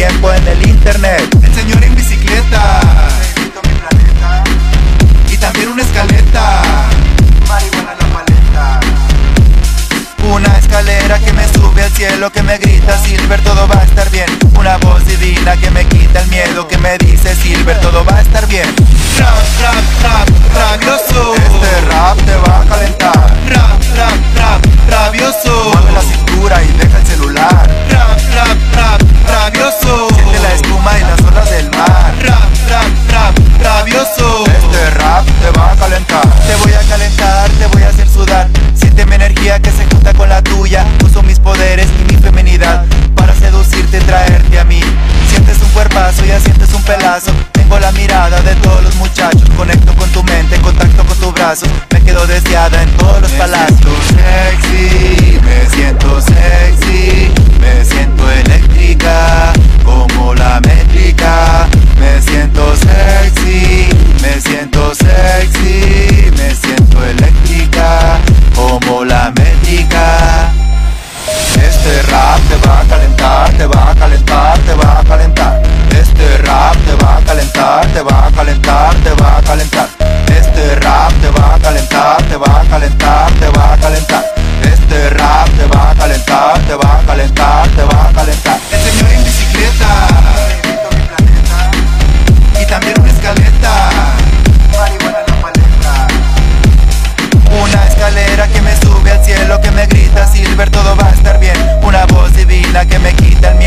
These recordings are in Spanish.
tiempo en el internet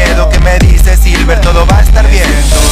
miedo, que me dice Silver, todo va a estar bien.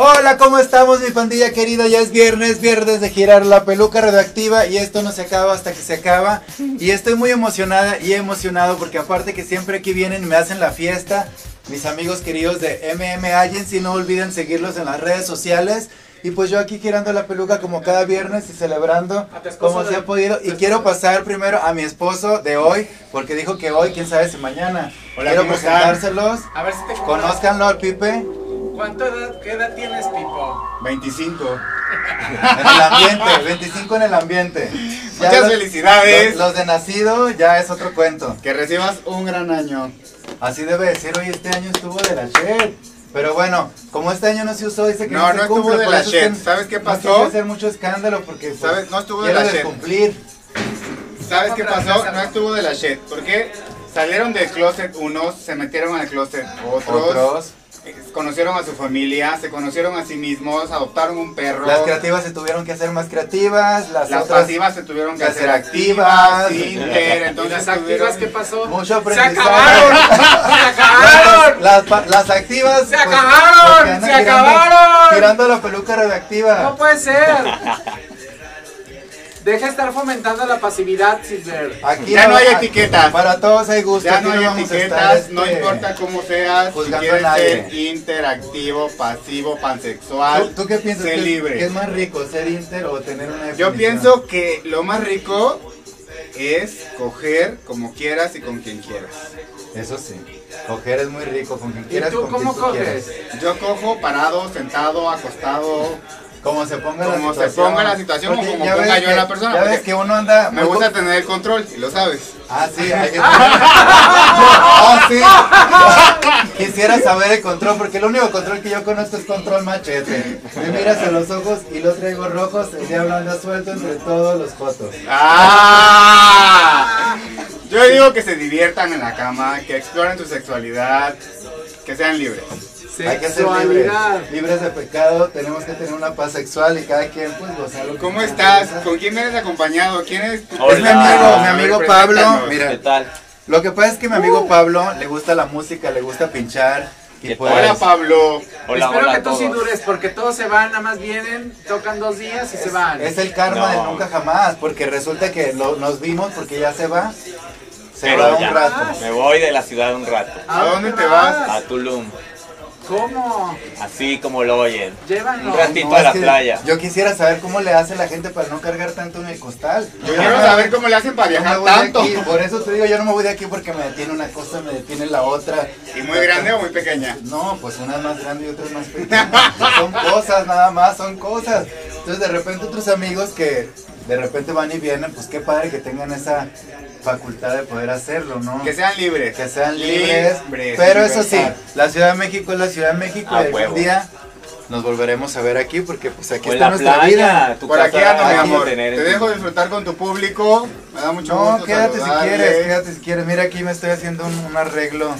Hola, ¿cómo estamos mi pandilla querida? Ya es viernes, viernes de girar la peluca radioactiva y esto no se acaba hasta que se acaba. Y estoy muy emocionada y emocionado porque aparte que siempre aquí vienen y me hacen la fiesta, mis amigos queridos de MM Agency, no olviden seguirlos en las redes sociales. Y pues yo aquí girando la peluca como cada viernes y celebrando como se ha podido. Y quiero esposo. pasar primero a mi esposo de hoy, porque dijo que hoy, quién sabe si mañana. Hola, quiero presentárselos. A ver si te Conózcanlo al Pipe. ¿Cuánto edad, qué edad tienes, Pipo? 25. En el ambiente, 25 en el ambiente. Ya Muchas los- felicidades. Los, los de nacido ya es otro cuento. Que recibas un gran año. Así debe de ser, hoy este año estuvo de la shit. Pero bueno, como este año no se usó, dice que No, no, no se estuvo cumple, de la shit. ¿Sabes qué No pasó? quiero hacer mucho escándalo porque pues, ¿Sabes? No estuvo de la shit. descumplir. ¿Sabes qué pasó? No ¿no? estuvo de la shit. Porque salieron del closet unos, se metieron al closet otros, Otros. Conocieron a su familia, se conocieron a sí mismos, adoptaron un perro. Las creativas se tuvieron que hacer más creativas, las, Las otras pasivas se tuvieron que hacer activas, activas. Inter, ¿Y entonces las activas qué pasó? mucho ¡Se aprendizaje. acabaron! ¡Se acabaron! Las, pa- las activas ¡Se pues, acabaron! ¡Se acabaron! Girando la peluca radioactiva. No puede ser. Deja de estar fomentando la pasividad, Silver. Aquí Ya no hay etiquetas. Para todos hay gusto. Ya no hay etiquetas, no este, importa cómo seas, si quieres ser interactivo, pasivo, ¿Tú, pansexual, tú qué piensas? es- libre. que es más rico, ser inter o tener una Yo pienso que lo más rico es coger como quieras y con quien quieras. Eso sí. Coger es muy rico, con quien ¿Y quieras, tú con cómo quien tú coges? quieras. Yo cojo parado, sentado, acostado. Como se ponga Como la se situación. ponga la situación o Porque como ya ponga yo que- la persona, Ya ves porque que uno anda... Me gusta tener el control, y lo sabes. Ah, sí, hay que Ah, sí. Quisiera saber el control, porque el único control que yo conozco es control machete. Me miras a los ojos y los traigo rojos, el diablo anda suelto entre todos los fotos. ¡Ah! Yo digo que se diviertan en la cama, que exploren su sexualidad, que sean libres. Hay que ser libres, libres de pecado, tenemos que tener una paz sexual y cada quien pues gozar lo que ¿Cómo estás? ¿Con quién eres acompañado? ¿Quién es tu Es mi amigo, mi ver, amigo Pablo, mira, ¿Qué tal? lo que pasa es que mi amigo Pablo le gusta la música, le gusta pinchar y ¿Qué pues Hola Pablo. Hola, Espero hola que tú sí dures, porque todos se van, nada más vienen, tocan dos días y se van. es el karma No. del nunca jamás, porque resulta que lo- nos vimos porque ya se va, se Pero va un rato. Me voy de la ciudad un rato. ¿A dónde te vas? A Tulum. ¿Cómo? Así como lo oyen. Llévanos. Un ratito No, a la playa. Yo quisiera saber cómo le hace la gente para no cargar tanto en el costal. Yo quiero saber cómo le hacen para viajar de tanto. aquí, por eso te digo, yo no me voy de aquí porque me detiene una cosa, me detiene la otra. ¿Y muy grande o muy pequeña? No, pues una es más grande y otra es más pequeña. son cosas, nada más, son cosas. Entonces de repente otros amigos que de repente van y vienen, pues qué padre que tengan esa facultad de poder hacerlo, ¿no? Que sean libres. Que sean libres. Libres, Pero eso sí, la Ciudad de México es la Ciudad de México A y algún día nos volveremos a ver aquí porque pues aquí O está la nuestra playa. vida. Tu Por casa aquí ando, mi amor. tener Te dejo disfrutar con tu público. Me da mucho No, gusto. quédate si quieres, quédate si quieres. Mira, aquí me estoy haciendo un, un arreglo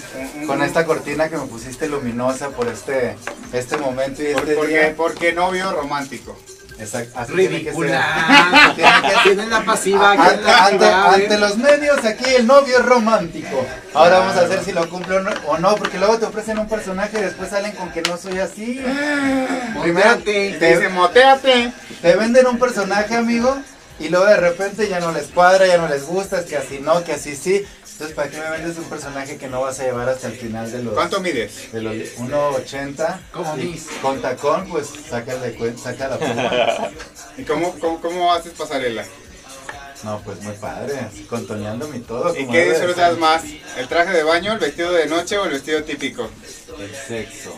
con esta cortina que me pusiste luminosa por este, este momento y Por- este porque, día. porque novio romántico. Exacto, así. Ridícula. Tienen la pasiva. Ante, la ¿eh? ante los medios, aquí el novio es romántico. Ahora vamos a ver si lo cumple o no, o no, porque luego te ofrecen un personaje y después salen con que no soy así. Primero Móntate. Te dice, te, moteate. te venden un personaje, amigo, y luego de repente ya no les cuadra, ya no les gusta, es que así no, que así sí. Entonces, ¿para qué me vendes un personaje que no vas a llevar hasta el final de los... ¿Cuánto mides? De los 1.80. Como y mis. Con tacón, pues saca, saca la pluma. ¿Y cómo, cómo, cómo haces pasarela? No, pues muy padre, así, contoneándome y todo. ¿Y qué disfrutas más? ¿El traje de baño, el vestido de noche o el vestido típico? El sexo.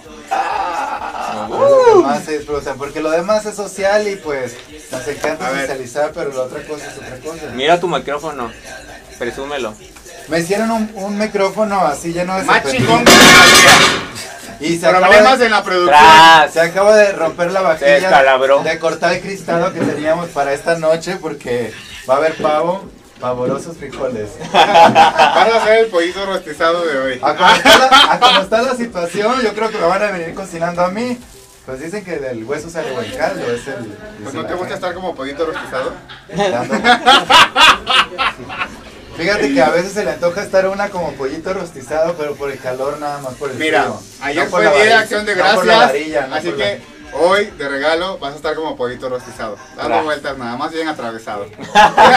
Lo que más se disfruta, porque lo demás es social y pues nos encanta socializar, pero la otra cosa es otra cosa. Mira tu micrófono. Presúmelo. Me hicieron un, un micrófono así lleno de Más chingón que Y se Problemas de, en la producción. Tras. se acaba de romper la Se vajilla de cortar el cristado que teníamos para esta noche porque va a haber pavo, pavorosos frijoles. Vas a hacer el pollito rostizado de hoy. A como, está la, a como está la situación, yo creo que me van a venir cocinando a mí. Pues dicen que del hueso sale buen caldo, es el... Pues es no te gusta estar como pollito rostizado. Fíjate que a veces se le antoja estar una como pollito rostizado, pero por el calor nada más por el Mira, frío. ayer No fue la día de acción de no por la gracias. varilla, no así por la- que hoy, de regalo, vas a estar como pollito rostizado. Dando vueltas nada más bien atravesado.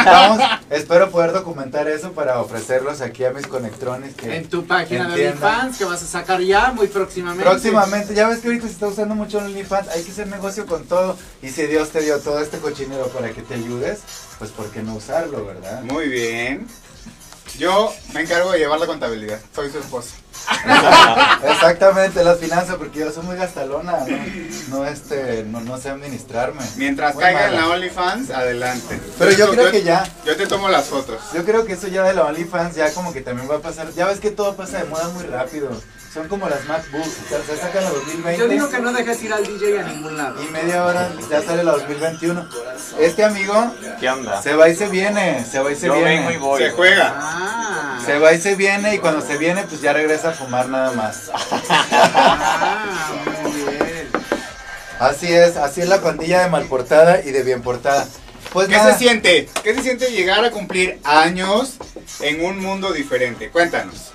Vamos, espero poder documentar eso para ofrecerlos aquí a mis conectrones que En tu página de entiendan. OnlyFans que vas a sacar ya muy próximamente. Próximamente, ya ves que ahorita se está usando mucho el OnlyFans, hay que hacer negocio con todo. Y si Dios te dio todo este cochinero para que te ayudes, pues ¿por qué no usarlo, verdad? Muy bien. Yo me encargo de llevar la contabilidad. Soy su esposo. Exactamente, las finanzas, porque yo soy muy gastalona, no, no, este, no, no sé administrarme. Mientras Muy caiga en la OnlyFans, adelante. Pero yo creo que ya. Yo te tomo las fotos. Yo creo que eso ya de la OnlyFans ya como que también va a pasar. Ya ves que todo pasa de moda muy rápido. Son como las MacBooks, o sea, se sacan la 2020. Yo digo que no dejes ir al DJ a ningún lado. Y media hora ya sale la 2021. Este amigo ¿Qué onda? se va y se viene, se va y se Yo viene. vengo y voy. Se juega. Ah, Se va y se viene y cuando se viene pues ya regresa a fumar nada más. ah, muy bien. Así es, así es la pandilla de mal portada y de bien portada. Pues ¿Qué nada, se siente? ¿Qué se siente llegar a cumplir años en un mundo diferente? Cuéntanos.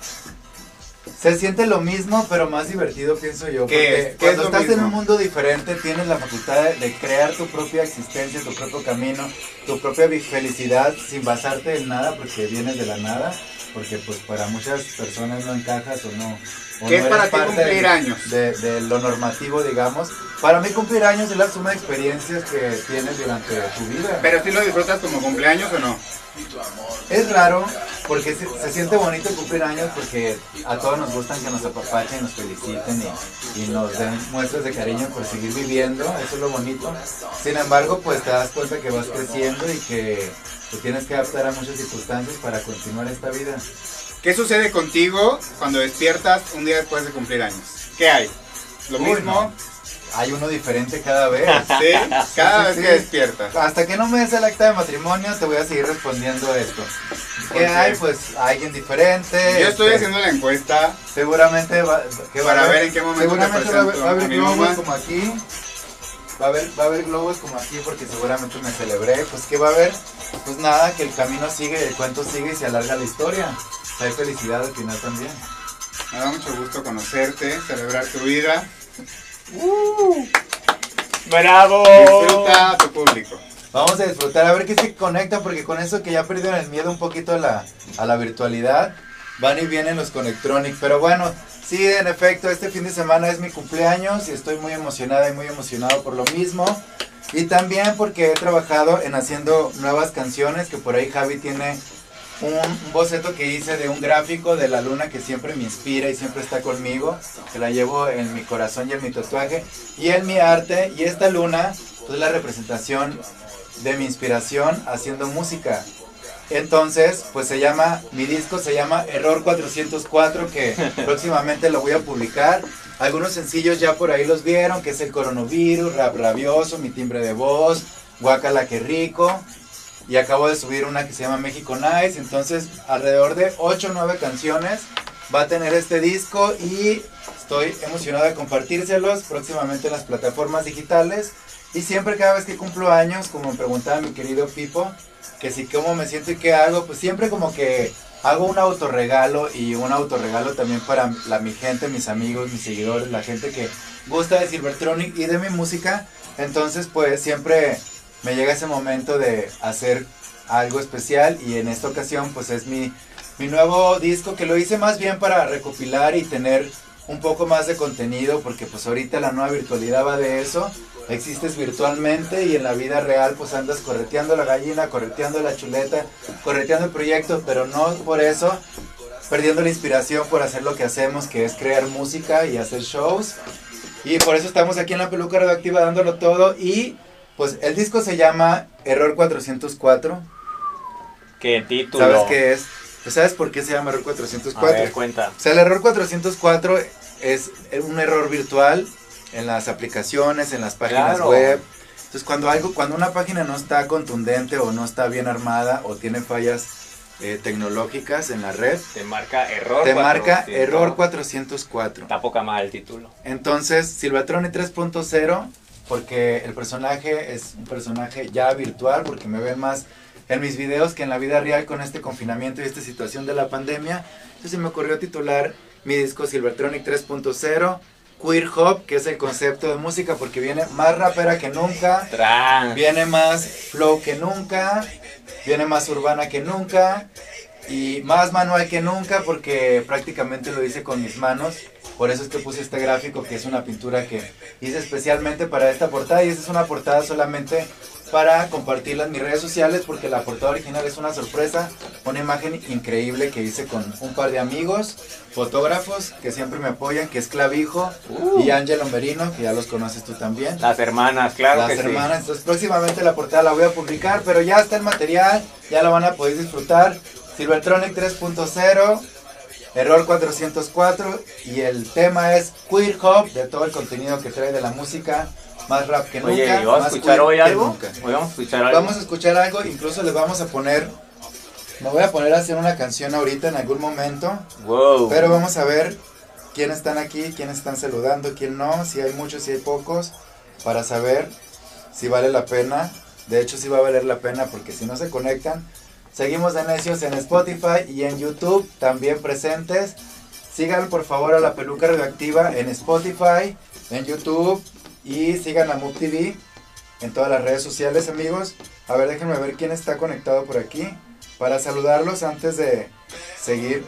Se siente lo mismo pero más divertido pienso yo. ¿Qué Porque cuando es estás en un mundo diferente tienes la facultad de, de crear tu propia existencia, tu propio camino, tu propia felicidad sin basarte en nada porque vienes de la nada. Porque pues para muchas personas no encajas o no. o ¿Qué no es para ti cumplir de- años? De, de lo normativo, digamos. Para mí cumplir años es la suma de experiencias que tienes durante tu vida. ¿Pero si lo disfrutas como cumpleaños o no? Es raro porque se, se siente bonito cumplir años porque a todos nos gustan que nos apapachen, nos feliciten y, y nos den muestras de cariño por seguir viviendo, eso es lo bonito. Sin embargo, pues te das cuenta que vas creciendo y que te tienes que adaptar a muchas circunstancias para continuar esta vida. ¿Qué sucede contigo cuando despiertas un día después de cumplir años? ¿Qué hay? ¿Lo Uy, mismo? no. Hay uno diferente cada vez. Sí, cada vez sí. que despiertas. Hasta que no me des el acta de matrimonio, te voy a seguir respondiendo esto. ¿Por ¿Qué hay? Pues alguien diferente. Yo estoy este, haciendo la encuesta. Seguramente va, que va Para a haber, ver en qué momento te seguramente va a haber, presento va a haber globos como aquí. Va a, haber, va a haber globos como aquí porque seguramente me celebré. Pues ¿qué va a haber? Pues nada, que el camino sigue, el cuento sigue y se alarga la historia. Hay felicidad al final también. Me da mucho gusto conocerte, celebrar tu vida. ¡Bravo! Disfruta a tu público. Vamos a disfrutar, a ver qué se conecta, porque con eso que ya perdieron el miedo un poquito a la, a la virtualidad, van y vienen los Connectronic. Pero bueno, sí, en efecto, este fin de semana es mi cumpleaños y estoy muy emocionada y muy emocionado por lo mismo. Y también porque he trabajado en haciendo nuevas canciones, que por ahí Javi tiene un, boceto que hice de un gráfico de la luna que siempre me inspira y siempre está conmigo, que la llevo en mi corazón y en mi tatuaje, y en mi arte, y esta luna pues, es la representación de mi inspiración haciendo música. Entonces, pues se llama, mi disco se llama Error 404, que próximamente lo voy a publicar. Algunos sencillos ya por ahí los vieron, que es el coronavirus, rap rabioso, mi timbre de voz, guacala que rico. Y acabo de subir una que se llama México Nice. Entonces, alrededor de 8 o 9 canciones va a tener este disco y estoy emocionado de compartírselos próximamente en las plataformas digitales. Y siempre cada vez que cumplo años, como me preguntaba mi querido Pipo, que si cómo me siento y qué hago, pues siempre como que hago un autorregalo y un autorregalo también para la, mi gente, mis amigos, mis seguidores, la gente que gusta de Silvertronic y de mi música. Entonces pues siempre me llega ese momento de hacer algo especial y en esta ocasión pues es mi, mi nuevo disco que lo hice más bien para recopilar y tener un poco más de contenido porque pues ahorita la nueva virtualidad va de eso existes virtualmente y en la vida real pues andas correteando la gallina, correteando la chuleta, correteando el proyecto, pero no por eso perdiendo la inspiración por hacer lo que hacemos, que es crear música y hacer shows. Y por eso estamos aquí en la peluca radioactiva dándolo todo y pues el disco se llama Error 404. ¿Qué título? ¿Sabes qué es? Pues, ¿Sabes por qué se llama Error A 404? ver, cuenta. O sea, el error 404 es un error virtual en las aplicaciones, en las páginas Claro. web. Entonces, cuando algo, cuando una página no está contundente o no está bien armada o tiene fallas eh, tecnológicas en la red, Te marca error. te marca 400. error 404. Está poca mal el título. Entonces, Silvatroni 3.0, porque el personaje es un personaje ya virtual, porque me ven más en mis videos que en la vida real con este confinamiento y esta situación de la pandemia. Entonces se me ocurrió titular mi disco Silvertronic 3.0, Queer Hop, que es el concepto de música, porque viene más rapera que nunca, Trans. viene más flow que nunca, viene más urbana que nunca y más manual que nunca porque prácticamente lo hice con mis manos. Por eso es que puse este gráfico que es una pintura que hice especialmente para esta portada y esta es una portada solamente para compartirla en mis redes sociales porque la portada original es una sorpresa, una imagen increíble que hice con un par de amigos, fotógrafos que siempre me apoyan, que es Clavijo y Ángelo Merino, que ya los conoces tú también Las hermanas, claro las que hermanas. Entonces próximamente la portada la voy a publicar, pero ya está el material, ya la van a poder disfrutar. Silvertronic 3.0, Error 404 y el tema es Queer Hop de todo el contenido que trae de la música, más rap que. Oye, nunca. ¿y vamos a escuchar hoy algo? Hoy vamos a escuchar algo. Vamos a escuchar algo, incluso les vamos a poner, me voy a poner a hacer una canción ahorita en algún momento. Wow. Pero vamos a ver quién están aquí, quién están saludando, quién no, si hay muchos, si hay pocos, para saber si vale la pena. De hecho, sí va a valer la pena porque si no se conectan, seguimos de necios en Spotify y en YouTube, también presentes. Sigan por favor a la peluca radioactiva en Spotify, en YouTube y sigan a Move TV en todas las redes sociales, amigos. A ver, déjenme ver quién está conectado por aquí para saludarlos antes de seguir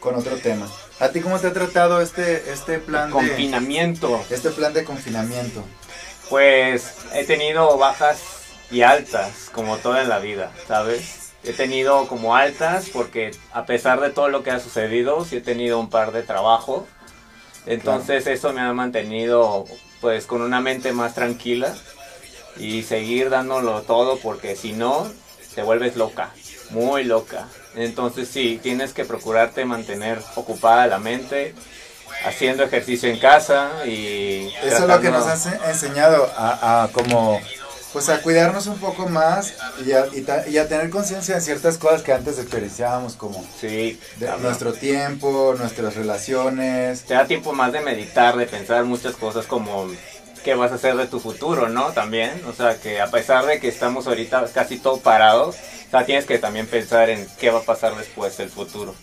con otro tema. ¿A ti cómo te ha tratado este, este plan de Confinamiento. este plan de confinamiento? Pues he tenido bajas y altas, como todo en la vida, ¿sabes? He tenido como altas porque a pesar de todo lo que ha sucedido, sí he tenido un par de trabajos. Entonces eso me ha mantenido pues con una mente más tranquila y seguir dándolo todo porque si no te vuelves loca, muy loca. Entonces sí, tienes que procurarte mantener ocupada la mente haciendo ejercicio en casa y... Eso es lo que nos has enseñado a, a como pues a cuidarnos un poco más y a, y ta- y a tener conciencia de ciertas cosas que antes desperdiciábamos como Sí, de nuestro tiempo, nuestras relaciones. te da tiempo más de meditar, de pensar muchas cosas como qué vas a hacer de tu futuro, ¿no? También, o sea, que a pesar de que estamos ahorita casi todo parados, o sea, tienes que también pensar en qué va a pasar después del futuro.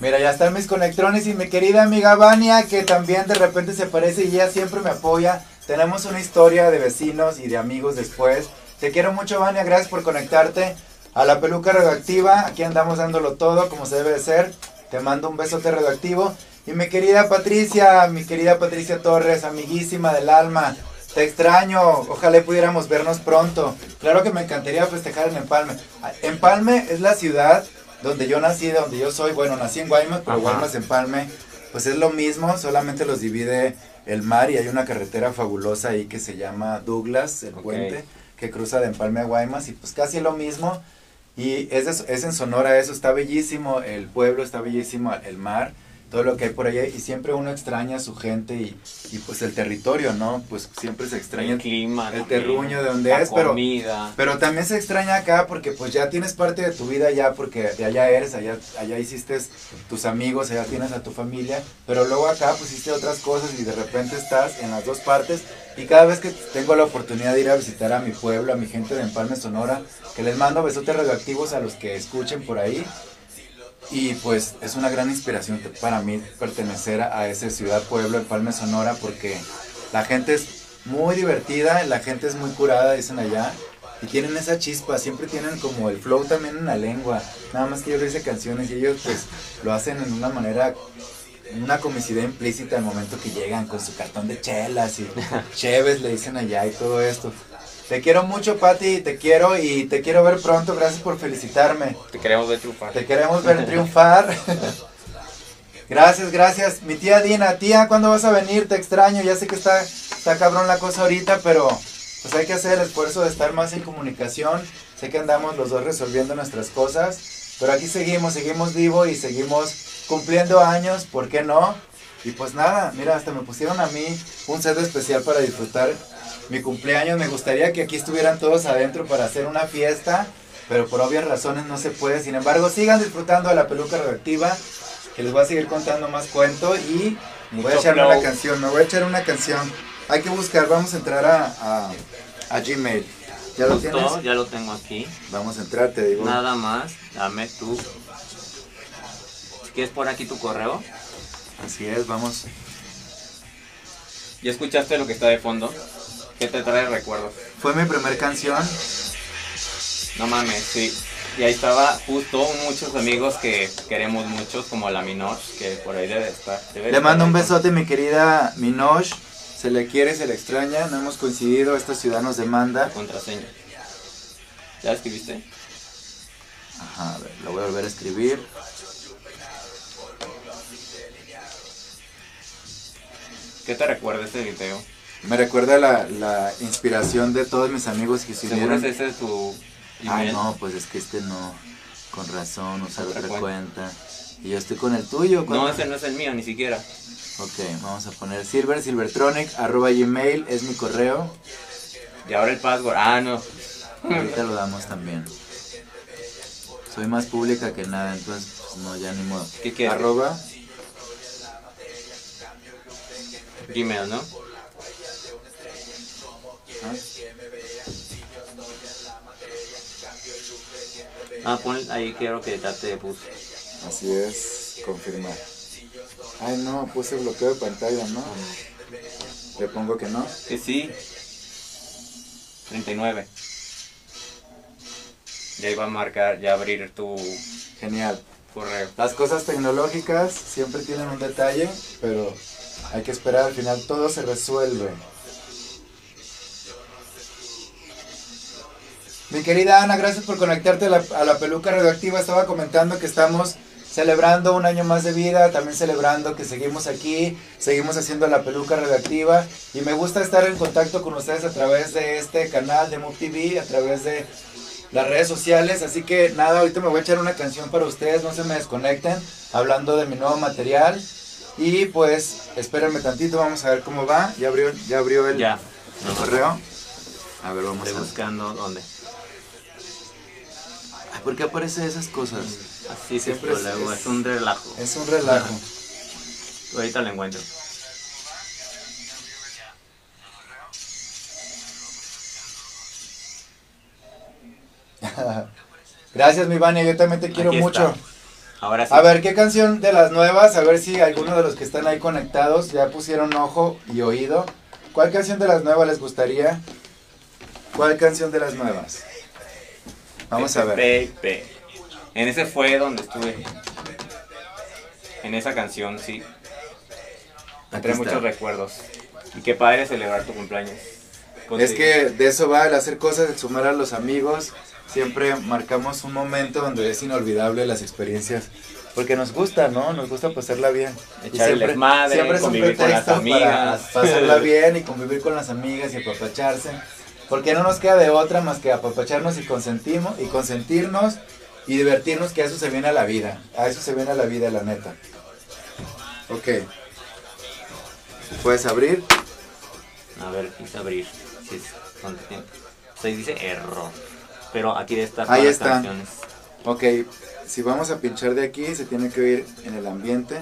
Mira, ya están mis conectrones y mi querida amiga Vania, que también de repente se aparece y ella siempre me apoya. Tenemos una historia de vecinos y de amigos después. Te quiero mucho, Vania, gracias por conectarte a la peluca radioactiva. Aquí andamos dándolo todo como se debe de ser. Te mando un besote radioactivo. Y mi querida Patricia, mi querida Patricia Torres, amiguísima del alma. Te extraño, ojalá pudiéramos vernos pronto. Claro que me encantaría festejar en Empalme. Empalme es la ciudad donde yo nací, de donde yo soy. Bueno, nací en Guaymas, pero Ajá. Guaymas Empalme, pues es lo mismo, solamente los divide el mar y hay una carretera fabulosa ahí que se llama Douglas, el puente, que cruza de Empalme a Guaymas y pues casi lo mismo. Y es, es en Sonora eso, está bellísimo el pueblo, está bellísimo el mar, todo lo que hay por allá y siempre uno extraña a su gente y, y pues el territorio, ¿no? Pues siempre se extraña el clima, el también, terruño de donde la es, pero- comida. pero también se extraña acá porque pues ya tienes parte de tu vida allá porque de allá eres, allá, allá hiciste tus amigos, allá tienes a tu familia, pero luego acá pues hiciste otras cosas y de repente estás en las dos partes y cada vez que tengo la oportunidad de ir a visitar a mi pueblo, a mi gente de Empalme Sonora, que les mando besotes radioactivos a los que escuchen por ahí y pues es una gran inspiración para mí pertenecer a esa ciudad pueblo Empalme Sonora porque la gente es muy divertida, la gente es muy curada, dicen allá. Y tienen esa chispa, siempre tienen como el flow también en la lengua. Nada más que yo les hice canciones y ellos pues lo hacen en una manera, una comicidad implícita al momento que llegan con su cartón de chelas y cheves le dicen allá y todo esto. Te quiero mucho, Pati, te quiero y te quiero ver pronto. Gracias por felicitarme. Te queremos ver triunfar. Te queremos ver triunfar. gracias, gracias. Mi tía Dina, tía, ¿cuándo vas a venir? Te extraño. Ya sé que está, está cabrón la cosa ahorita, pero pues hay que hacer el esfuerzo de estar más en comunicación. Sé que andamos los dos resolviendo nuestras cosas, pero aquí seguimos, seguimos vivo y seguimos cumpliendo años, ¿por qué no? Y pues nada, mira, hasta me pusieron a mí un set especial para disfrutar mi cumpleaños. Me gustaría que aquí estuvieran todos adentro para hacer una fiesta, pero por obvias razones no se puede. Sin embargo, sigan disfrutando de la peluca radioactiva, que les voy a seguir contando más cuento y me voy a echar una canción, me voy a echar una canción. Hay que buscar, vamos a entrar a, a, a Gmail. ¿Ya lo Justo, tienes? ya lo tengo aquí. Vamos a entrar, te digo. Nada más, dame tú. Si quieres por aquí tu correo. Así es, vamos. ¿Ya escuchaste lo que está de fondo? ¿Qué te trae recuerdos? Fue mi primer canción. No mames, sí. Y ahí estaba justo muchos amigos que queremos muchos, como la Minosh, que por ahí debe estar. debe Le estar mando un besote, mi querida Minosh. Se le quiere, se le extraña. No hemos coincidido, esta ciudad nos demanda. Contraseña. ¿Ya escribiste? Ajá, a ver, lo voy a volver a escribir. ¿Qué te recuerda este video? Me recuerda la, la inspiración de todos mis amigos que se ¿Seguro unieron. es ese tu email? no, pues es que este no. Con razón, usar Otra otra cuenta. cuenta. Y yo estoy con el tuyo. ¿cuándo? No, ese no es el mío, ni siquiera. Ok, vamos a poner silver, silvertronic, arroba gmail, es mi correo. Y ahora el password. Ah, no. Ahorita lo damos también. Soy más pública que nada, entonces pues, no, ya ni modo. ¿Qué quieres? Arroba, Gmail, ¿no? Ah, Ah, pon ahí quiero que ya te puse. así es, confirmar. Ay no, puse bloqueo de pantalla, ¿no? Le pongo que no. Que sí. 39. Y ahí va a marcar, ya abrir tu Genial. correo. Las cosas tecnológicas siempre tienen un detalle, pero hay que esperar, al final todo se resuelve. Mi querida Ana, gracias por conectarte a la, a la peluca radioactiva. Estaba comentando que estamos celebrando un año más de vida, también celebrando que seguimos aquí, seguimos haciendo la peluca radioactiva y me gusta estar en contacto con ustedes a través de este canal de Move TV, a través de las redes sociales, así que nada, ahorita me voy a echar una canción para ustedes, no se me desconecten, hablando de mi nuevo material Y pues, espérenme tantito, vamos a ver cómo va. Ya abrió, ya abrió el, Ya. el correo. A ver, vamos Estoy a ver. buscando dónde. ¿Por qué aparecen esas cosas? Así Siempre es- luego, es- es un relajo. Es un relajo. Ahorita lo encuentro. Gracias, mi Vania, yo también te quiero Aquí está. mucho. Ahora sí. A ver, ¿qué canción de las nuevas? A ver si alguno de los que están ahí conectados ya pusieron ojo y oído. ¿Cuál canción de las nuevas les gustaría? ¿Cuál canción de las nuevas? Vamos a ver. En ese fue donde estuve. En esa canción, sí. Me trae muchos recuerdos. Y qué padre celebrar tu cumpleaños. Es Contigo. que de eso va el hacer cosas, el sumar a los amigos. Siempre marcamos un momento donde es inolvidable las experiencias. Porque nos gusta, ¿no? Nos gusta pasarla bien. Y Echar el desmadre, es un convivir con las para amigas. pasarla bien y convivir con las amigas y apapacharse. Porque no nos queda de otra más que apapacharnos y consentimos y consentirnos y divertirnos, que a eso se viene a la vida. A eso se viene a la vida, la neta. Ok. ¿Puedes abrir? A ver, quise abrir. Sí, es- ¿dónde tiene? O sea, dice error. Pero aquí debe estar Ahí está. canciones. Ok, si vamos a pinchar de aquí, se tiene que oír en el ambiente.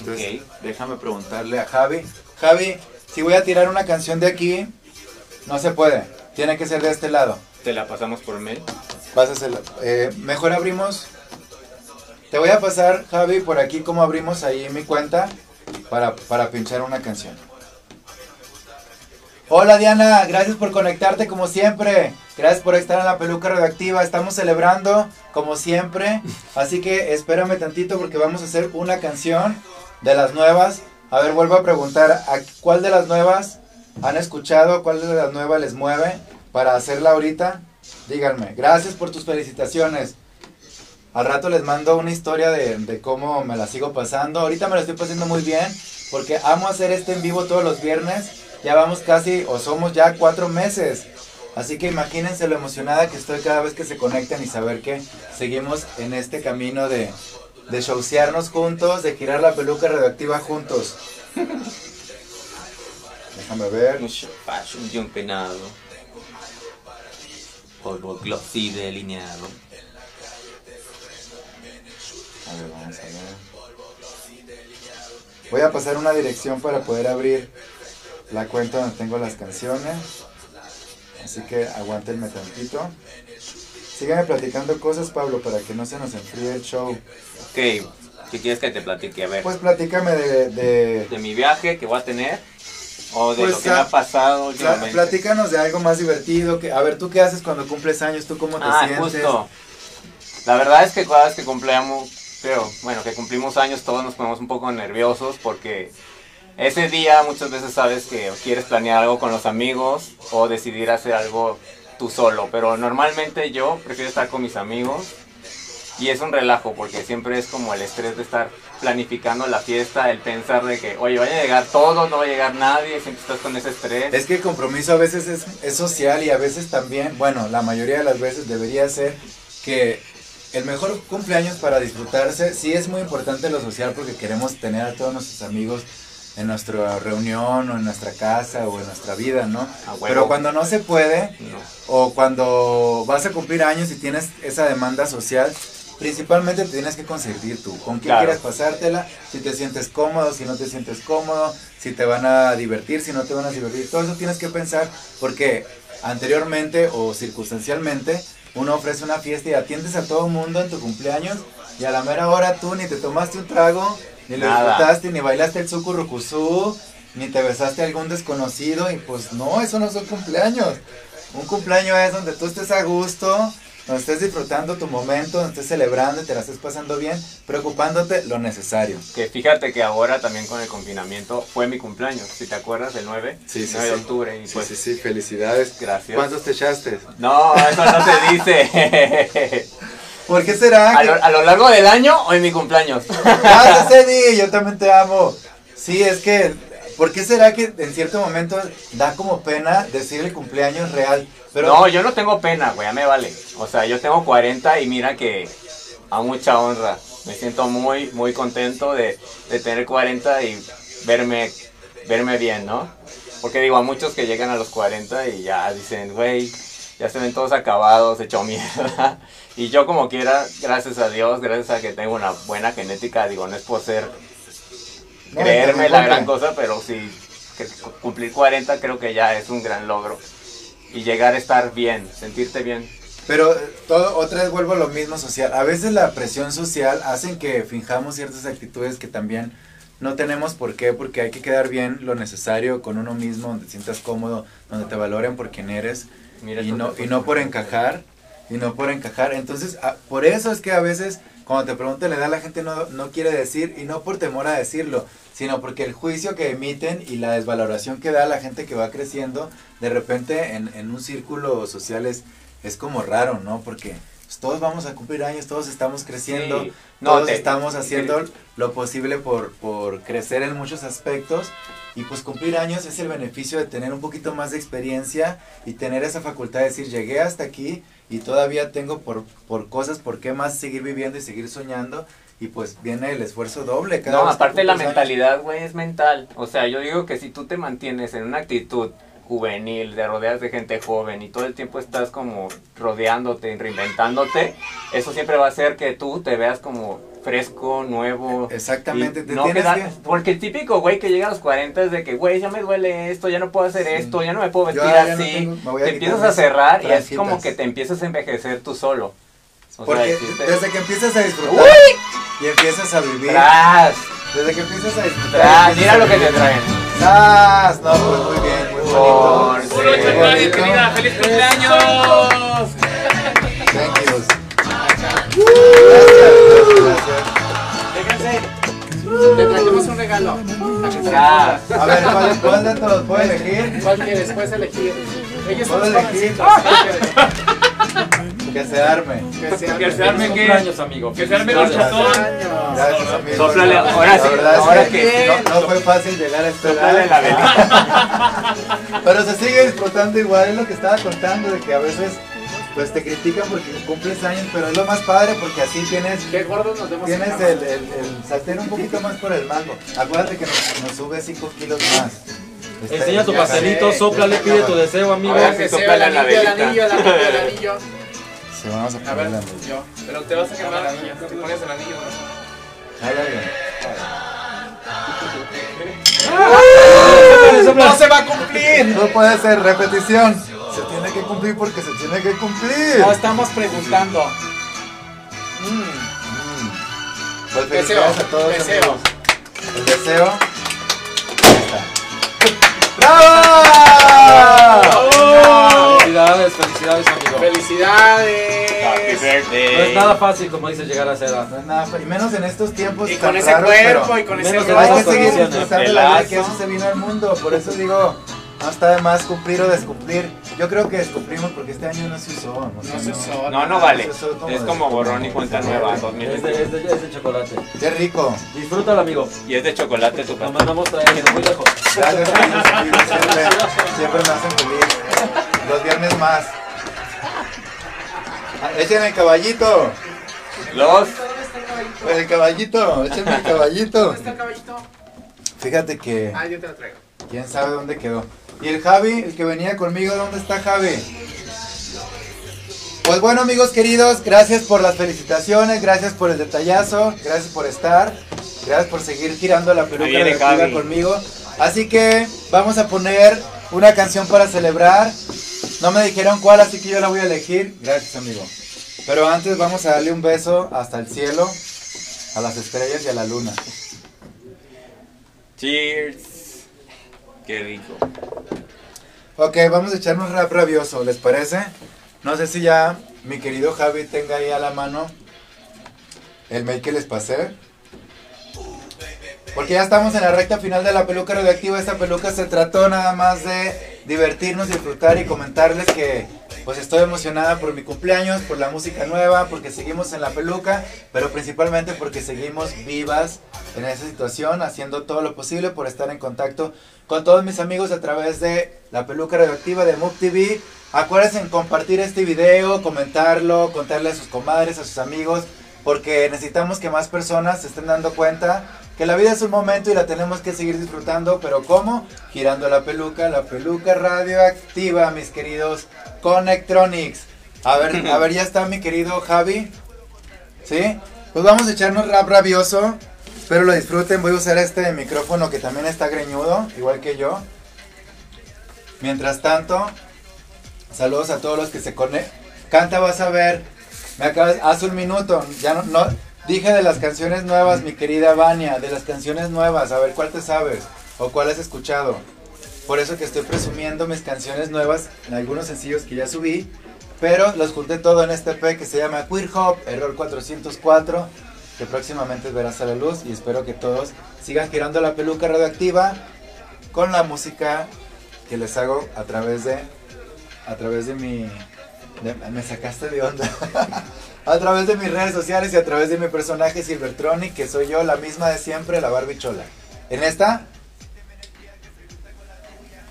Entonces, Ok. déjame preguntarle a Javi. Javi, si voy a tirar una canción de aquí, no se puede. Tiene que ser de este lado. Te la pasamos por mail. Pásasela. Eh, mejor abrimos. Te voy a pasar, Javi, por aquí cómo abrimos ahí mi cuenta para, para pinchar una canción. Hola Diana, gracias por conectarte como siempre. Gracias por estar en la peluca radioactiva. Estamos celebrando como siempre. Así que espérame tantito porque vamos a hacer una canción de las nuevas. A ver, vuelvo a preguntar, ¿a ¿cuál de las nuevas han escuchado? ¿Cuál de las nuevas les mueve para hacerla ahorita? Díganme. Gracias por tus felicitaciones. Al rato les mando una historia de, de cómo me la sigo pasando. Ahorita me la estoy pasando muy bien porque amo hacer este en vivo todos los viernes. Ya vamos casi, o somos ya cuatro meses. Así que imagínense lo emocionada que estoy cada vez que se conectan y saber que seguimos en este camino de, de showcearnos juntos, de girar la peluca radioactiva juntos. Déjame ver. Un fashion y un penado. Polvo glossy delineado. A ver, vamos a ver. Voy a pasar una dirección para poder abrir la cuenta donde tengo las canciones. Así que aguántenme tantito. Sígueme platicando cosas, Pablo, para que no se nos enfríe el show. Ok, ¿qué quieres que te platique? A ver, Pues platícame de... de- de mi viaje que voy a tener o de Pues, lo que ha pasado últimamente. platícanos de algo más divertido. Que, a ver, ¿tú qué haces cuando cumples años? ¿Tú cómo te Ah, sientes? justo. La verdad es que cada vez que cumplimos, pero bueno, que cumplimos años todos nos ponemos un poco nerviosos porque ese día muchas veces sabes que quieres planear algo con los amigos o decidir hacer algo tú solo, pero normalmente yo prefiero estar con mis amigos y es un relajo porque siempre es como el estrés de estar planificando la fiesta, el pensar de que, oye, vaya a llegar todos, no va a llegar nadie, siempre estás con ese estrés. Es que el compromiso a veces es, es social y a veces también, bueno, la mayoría de las veces debería ser que el mejor cumpleaños para disfrutarse, sí es muy importante lo social porque queremos tener a todos nuestros amigos en nuestra reunión o en nuestra casa o en nuestra vida, ¿no? Pero cuando no se puede No. o cuando vas a cumplir años y tienes esa demanda social, principalmente te tienes que consentir tú. ¿Con quién Claro. quieres pasártela? Si te sientes cómodo, si no te sientes cómodo, si te van a divertir, si no te van a divertir. Todo eso tienes que pensar porque anteriormente o circunstancialmente uno ofrece una fiesta y atiendes a todo el mundo en tu cumpleaños y a la mera hora tú ni te tomaste un trago, ni lo Nada. disfrutaste, ni bailaste el sucurrucusú, ni te besaste a algún desconocido y pues no, eso no son cumpleaños. Un cumpleaños es donde tú estés a gusto, donde estés disfrutando tu momento, donde estés celebrando y te la estés pasando bien, preocupándote lo necesario. Que fíjate que ahora también con el confinamiento fue mi cumpleaños, si te acuerdas, el 9, Sí, sí, 9 de sí. octubre. Y pues, sí, felicidades. gracias. ¿Cuántos te echaste? No, eso no se dice. ¿Por qué será? a, que- lo, a lo largo del año o en mi cumpleaños. Gracias, Eddie, yo también te amo. Sí, es que, ¿por qué será que en cierto momento da como pena decir el cumpleaños real? Pero No, yo no tengo pena, güey, ya me vale. O sea, yo tengo 40 y mira que a mucha honra. Me siento muy, muy contento de, de tener 40 y verme, verme bien, ¿no? Porque digo, a muchos que llegan a los 40 y ya dicen, güey, ya se ven todos acabados, hecho mierda. Y yo como quiera, gracias a Dios, gracias a que tengo una buena genética, digo, no es por ser, No, creerme la gran cosa, pero sí, cumplir 40 creo que ya es un gran logro. Y llegar a estar bien, sentirte bien. Pero eh, todo, otra vez vuelvo a lo mismo social. A veces la presión social hacen que finjamos ciertas actitudes que también no tenemos por qué, porque hay que quedar bien lo necesario con uno mismo, donde te sientas cómodo, donde te valoren por quien eres Mira, y no, y no por encajar, y no por encajar. Entonces, a- por eso es que a veces cuando te preguntan la edad la gente no, no quiere decir, y no por temor a decirlo, sino porque el juicio que emiten y la desvaloración que da la gente que va creciendo, de repente en, en un círculo social es, es como raro, ¿no? Porque pues, todos vamos a cumplir años, todos estamos creciendo, Sí. No, todos te- estamos haciendo lo posible por, por crecer en muchos aspectos. Y pues cumplir años es el beneficio de tener un poquito más de experiencia y tener esa facultad de decir, llegué hasta aquí y todavía tengo por, por cosas, por qué más seguir viviendo y seguir soñando. Y pues viene el esfuerzo doble. Cada No, vez aparte la mentalidad, güey, es mental. O sea, yo digo que si tú te mantienes en una actitud juvenil, de rodeas de gente joven y todo el tiempo estás como rodeándote, reinventándote, eso siempre va a hacer que tú te veas como fresco, nuevo. Exactamente, te no quedar- que- Porque el típico güey que llega a los 40 es de que, güey, ya me duele esto, ya no puedo hacer Sí. esto, ya no me puedo Yo vestir no así. tengo- te empiezas a cerrar y es como que te empiezas a envejecer tú solo. O Porque desde que empiezas a disfrutar ¡Uy! y empiezas a vivir, ¡Tras! desde que empiezas a disfrutar. Mira lo que te traen. ¡Tras! No, pues muy bien. Por feliz cumpleaños. Thank yous. Gracias, gracias. Déjense. Te trajimos un regalo. A ver, ¿cuál, cuál de todos puedo elegir? ¿Cuál quieres? Puedes elegir. Ellos son Puedo los elegir. Que se arme. Que se Que se arme que. Cumpleaños, amigo. Que se arme el chatón. Gracias, amigo. Ahora sí, ahora que que- no, no fue fácil llegar a esta la velita. Pero se sigue disfrutando igual, es lo que estaba contando, de que a veces pues te critican porque cumples años, pero es lo más padre porque así tienes Qué gordos nos vemos. en Tienes el, el, el sartén un poquito más por el mango. Acuérdate que nos, nos sube 5 kilos más. Enseña tu ya pastelito, sé. sóplale, pide tu deseo, amigo. Que sóplale el la anillo, el anillo, el anillo, el anillo. Sí, vamos a ver, ponerle anillo. yo. Pero te vas a quemar si te pones el anillo. Jálale. ¡No se va a cumplir! No puede ser repetición. Se tiene que cumplir porque se tiene que cumplir. No estamos preguntando. Mm, Pues Deseo, felicidades a todos deseo. amigos. El deseo. Ahí está. ¡Bravo! Felicidades, felicidades, amigo. ¡Felicidades! No es nada fácil, como dices, llegar a esa edad. No es nada, y menos en estos tiempos Y con ese raros, cuerpo y con ese menos Hay que seguir disfrutando la vida que eso se vino al mundo. Por eso digo, no está de más cumplir o descumplir. Yo creo que descumplimos porque este año no se usó. No se usó. No, no vale. Eso es como Es como de- borrón y cuenta nueva, Es de, 2020. es de- es de chocolate. Qué rico. Disfrútalo, amigo. Y es de chocolate tu Nos pastel. mandamos trayendo muy lejos. Gracias amigos, siempre, siempre me hacen feliz. Los viernes más. Echen el caballito. Los El caballito. Echen el caballito. ¿Dónde está el caballito? Fíjate que Ah, yo te lo traigo. quién sabe dónde quedó. Y el Javi, el que venía conmigo, ¿dónde está Javi? Pues bueno amigos queridos, gracias por las felicitaciones, gracias por el detallazo, gracias por estar, gracias por seguir girando la peluca radioactiva Javi. conmigo. Así que vamos a poner una canción para celebrar. No me dijeron cuál, así que yo la voy a elegir. Gracias amigo. Pero antes vamos a darle un beso hasta el cielo, a las estrellas y a la luna. cheers. Qué rico. Ok, vamos a echarnos rap rabioso, ¿les parece? No sé si ya mi querido Javi tenga ahí a la mano el mail que les pasé. Porque ya estamos en la recta final de la peluca radioactiva. Esta peluca se trató nada más de divertirnos, disfrutar y comentarles que pues estoy emocionada por mi cumpleaños, por la música nueva, porque seguimos en la peluca, pero principalmente porque seguimos vivas en esa situación, haciendo todo lo posible por estar en contacto con todos mis amigos a través de la peluca radioactiva de Move TV. Acuérdense en compartir este video, comentarlo, contarle a sus comadres, a sus amigos, porque necesitamos que más personas se estén dando cuenta que la vida es un momento y la tenemos que seguir disfrutando, pero ¿cómo? Girando la peluca, la peluca radioactiva, mis queridos Connectronics. A ver, a ver, ya está mi querido Javi. ¿Sí? Pues vamos a echarnos rap rabioso. Espero lo disfruten. Voy a usar este micrófono que también está greñudo, igual que yo. Mientras tanto, saludos a todos los que se conectan. Canta, vas a ver. Me acabas, hace un minuto, ya no, no, dije de las canciones nuevas, mi querida Vania, de las canciones nuevas, a ver cuál te sabes o cuál has escuchado. Por eso que estoy presumiendo mis canciones nuevas en algunos sencillos que ya subí, pero los junté todo en este EP que se llama Queer Hop, Error 404, que próximamente verás a la luz y espero que todos sigan girando la peluca radioactiva con la música que les hago a través de a través de mi me sacaste de onda. a través de mis redes sociales y a través de mi personaje Silvertronic, que soy yo, la misma de siempre, la barbichola. En esta.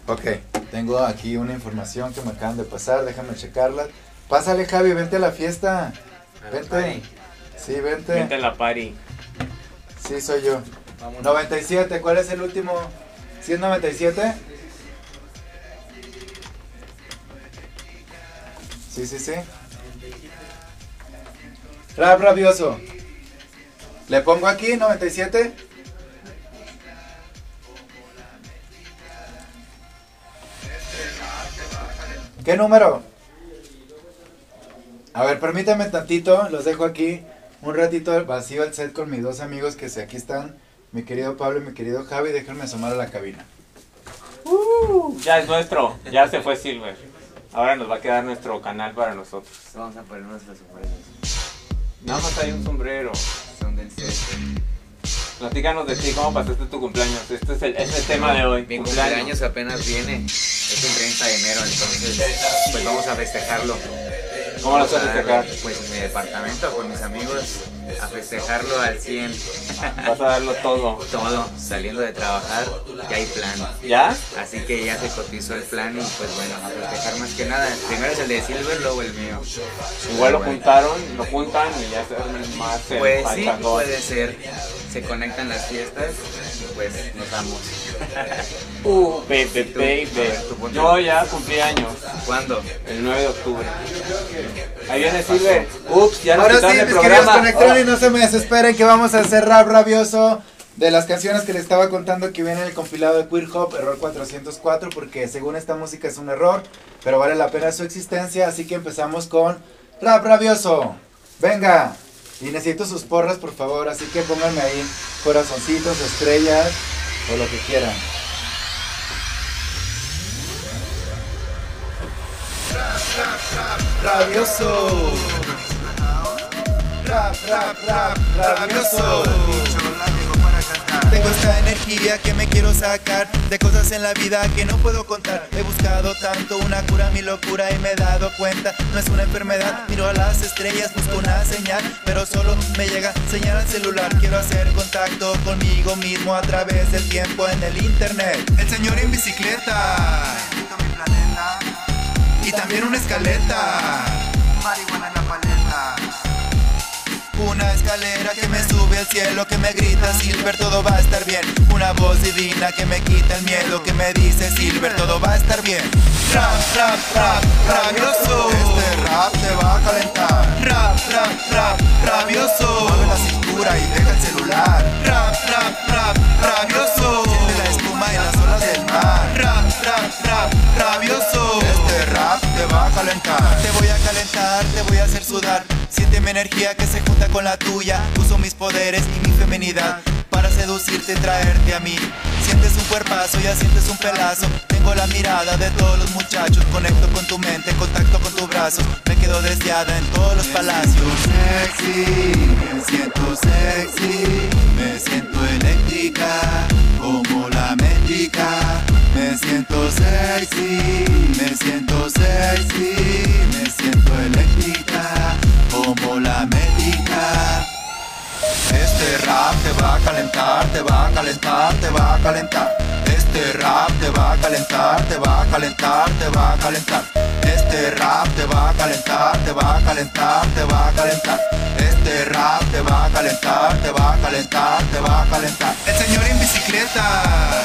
Ok, tengo aquí una información que me acaban de pasar, déjame checarla. Pásale, Javi, vente a la fiesta. Vente. Sí, vente. Vente a la party. Sí, soy yo. 97, ¿cuál es el último? ¿Sí es 97? Sí, sí, sí. Rap rabioso. ¿Le pongo aquí 97? ¿Qué número? A ver, permítame tantito, los dejo aquí un ratito vacío el set con mis dos amigos que se aquí están, mi querido Pablo y mi querido Javi, déjenme asomar a la cabina. Ya es nuestro, ya se fue Silver. Ahora nos va a quedar nuestro canal para nosotros. Vamos a poner nuestras sombreros. Nada más hay un sombrero. Son del. Platícanos de ti, ¿cómo pasaste tu cumpleaños? Este es el, es el tema de hoy. Mi cumpleaños apenas viene. Es el 30 de enero, entonces pues vamos a festejarlo. ¿Cómo lo vas a festejar? Pues en mi departamento con mis amigos a festejarlo al 100. Vas a darlo todo. Todo, saliendo de trabajar, ya hay plan. ¿Ya? Así que ya se cotizó el plan y pues bueno, a festejar más que nada. Primero es el de Silver, luego el mío. Igual lo Bueno. juntaron, lo juntan y ya se arman más el Pues sí, puede ser. Se conectan las fiestas y pues nos damos. Uh. Yo ya cumplí años, ¿Cuándo? el 9 de octubre. Ahí viene Silver. Ups, ya nos Ahora sí, mis el queridos conectores, no se me desesperen que vamos a hacer rap rabioso de las canciones que les estaba contando que viene en el compilado de Queer Hop, error 404, porque según esta música es un error, pero vale la pena su existencia, así que empezamos con rap rabioso. Venga, y necesito sus porras, por favor, así que pónganme ahí corazoncitos, estrellas o lo que quieran. Rabioso. Rap, rap, rap, rabioso. Tengo esta energía que me quiero sacar de cosas en la vida que no puedo contar. He buscado tanto una cura a mi locura y me he dado cuenta, no es una enfermedad. Miro a las estrellas, busco una señal, pero solo me llega señal al celular. Quiero hacer contacto conmigo mismo a través del tiempo en el internet. El señor en bicicleta. Y también una escaleta. Una escalera que me sube al cielo, que me grita Silver, todo va a estar bien. Una voz divina que me quita el miedo, que me dice Silver, todo va a estar bien. Rap, rap, rap, rabioso. Este rap te va a calentar. Rap, rap, rap, rabioso. Mueve la cintura y deja el celular. Rap, rap, rap, rabioso. Siente la espuma y las olas del mar. Rap, rap, rap, rabioso. Te va a calentar. Te voy a calentar, te voy a hacer sudar. Siente mi energía que se junta con la tuya. Uso mis poderes y mi feminidad para seducirte y traerte a mí. Sientes un cuerpazo, ya sientes un pelazo. Tengo la mirada de todos los muchachos. Conecto con tu mente, contacto con tu brazo. Me quedo desviada en todos los palacios. Sexy, me siento sexy. Me siento eléctrica, como la métrica. Me siento sexy, me siento sexy. Me siento eléctrica, como la métrica. Este rap te va a calentar, te va a calentar, te va a calentar. Este rap te va a calentar, te va a calentar, te va a calentar. Este rap te va a calentar, te va a calentar, te va a calentar. Este rap te va a calentar, te va a calentar, te va a calentar. El señor en bicicleta.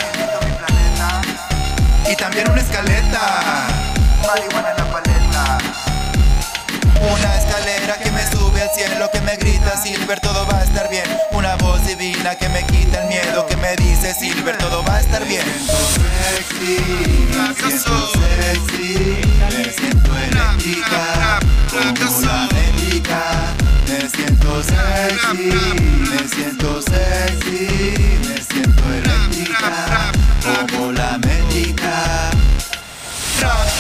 Y también una escaleta. Marihuana en la paleta. Una escalera que me sube al cielo, que me grita Silver, todo va a estar bien. Una voz divina que me quita el miedo, que me dice Silver, todo va a estar bien. Me siento sexy, me siento sexy, me siento eléctrica, como la médica. Me siento sexy, me siento sexy, me siento eléctrica,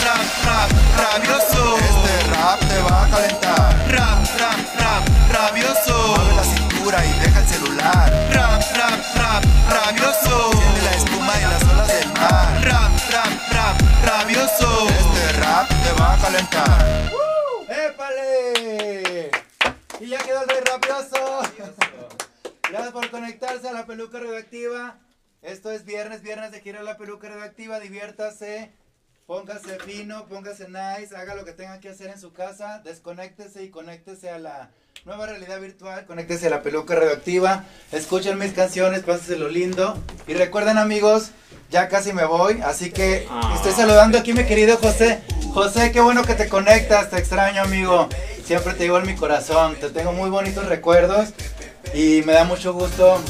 Rap, rap, rap, rabioso. Este rap te va a calentar. Rap, rap, rap, rabioso. Mueve la cintura y deja el celular. Rap, rap, rap, rabioso. Siente la espuma y las olas del mar. Rap, rap, rap, rabioso. Este rap te va a calentar. ¡Épale! Y ya quedó el rey rabioso. Gracias por conectarse a la peluca radioactiva. Esto es viernes, viernes de quiero la peluca radioactiva. Diviértase. Póngase fino, póngase nice, haga lo que tenga que hacer en su casa, desconéctese y conéctese a la nueva realidad virtual, conéctese a la peluca radioactiva, escuchen mis canciones, lo lindo. Y recuerden amigos, ya casi me voy, así que estoy saludando aquí mi querido José. José, qué bueno que te conectas, te extraño amigo, siempre te llevo en mi corazón, te tengo muy bonitos recuerdos y me da mucho gusto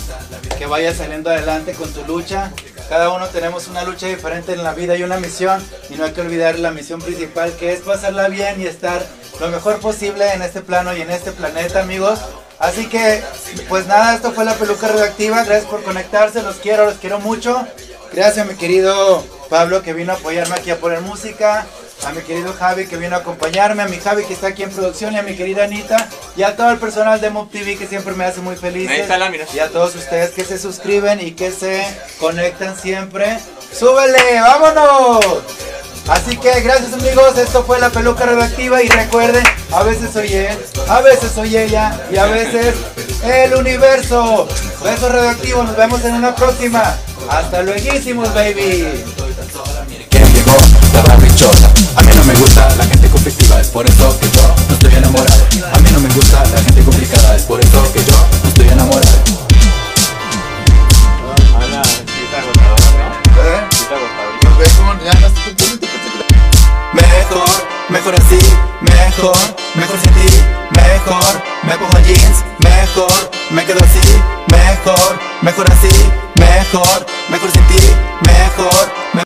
que vayas saliendo adelante con tu lucha. Cada uno tenemos una lucha diferente en la vida y una misión y no hay que olvidar la misión principal que es pasarla bien y estar lo mejor posible en este plano y en este planeta amigos. Así que pues nada, esto fue la peluca radioactiva, gracias por conectarse, los quiero, los quiero mucho. Gracias a mi querido Pablo que vino a apoyarme aquí a poner música a mi querido Javi que vino a acompañarme, a mi Javi que está aquí en producción y a mi querida Anita y a todo el personal de Mob TV que siempre me hace muy feliz. Y a todos ustedes que se suscriben y que se conectan siempre. ¡Súbele! ¡Vámonos! Así que gracias amigos, esto fue la peluca radioactiva y recuerden, a veces soy él, a veces soy ella y a veces el universo. Besos radioactivos, nos vemos en una próxima. Hasta luego, baby barrichota A mí no me gusta la gente conflictiva Es por eso que yo no estoy enamorado. A mí no me gusta la gente complicada Es por eso que yo no estoy enamorado. Mejor, mejor así, mejor, mejor sin ti, mejor, me pongo jeans, mejor, me quedo así, mejor, mejor así, mejor, mejor sin ti, mejor, me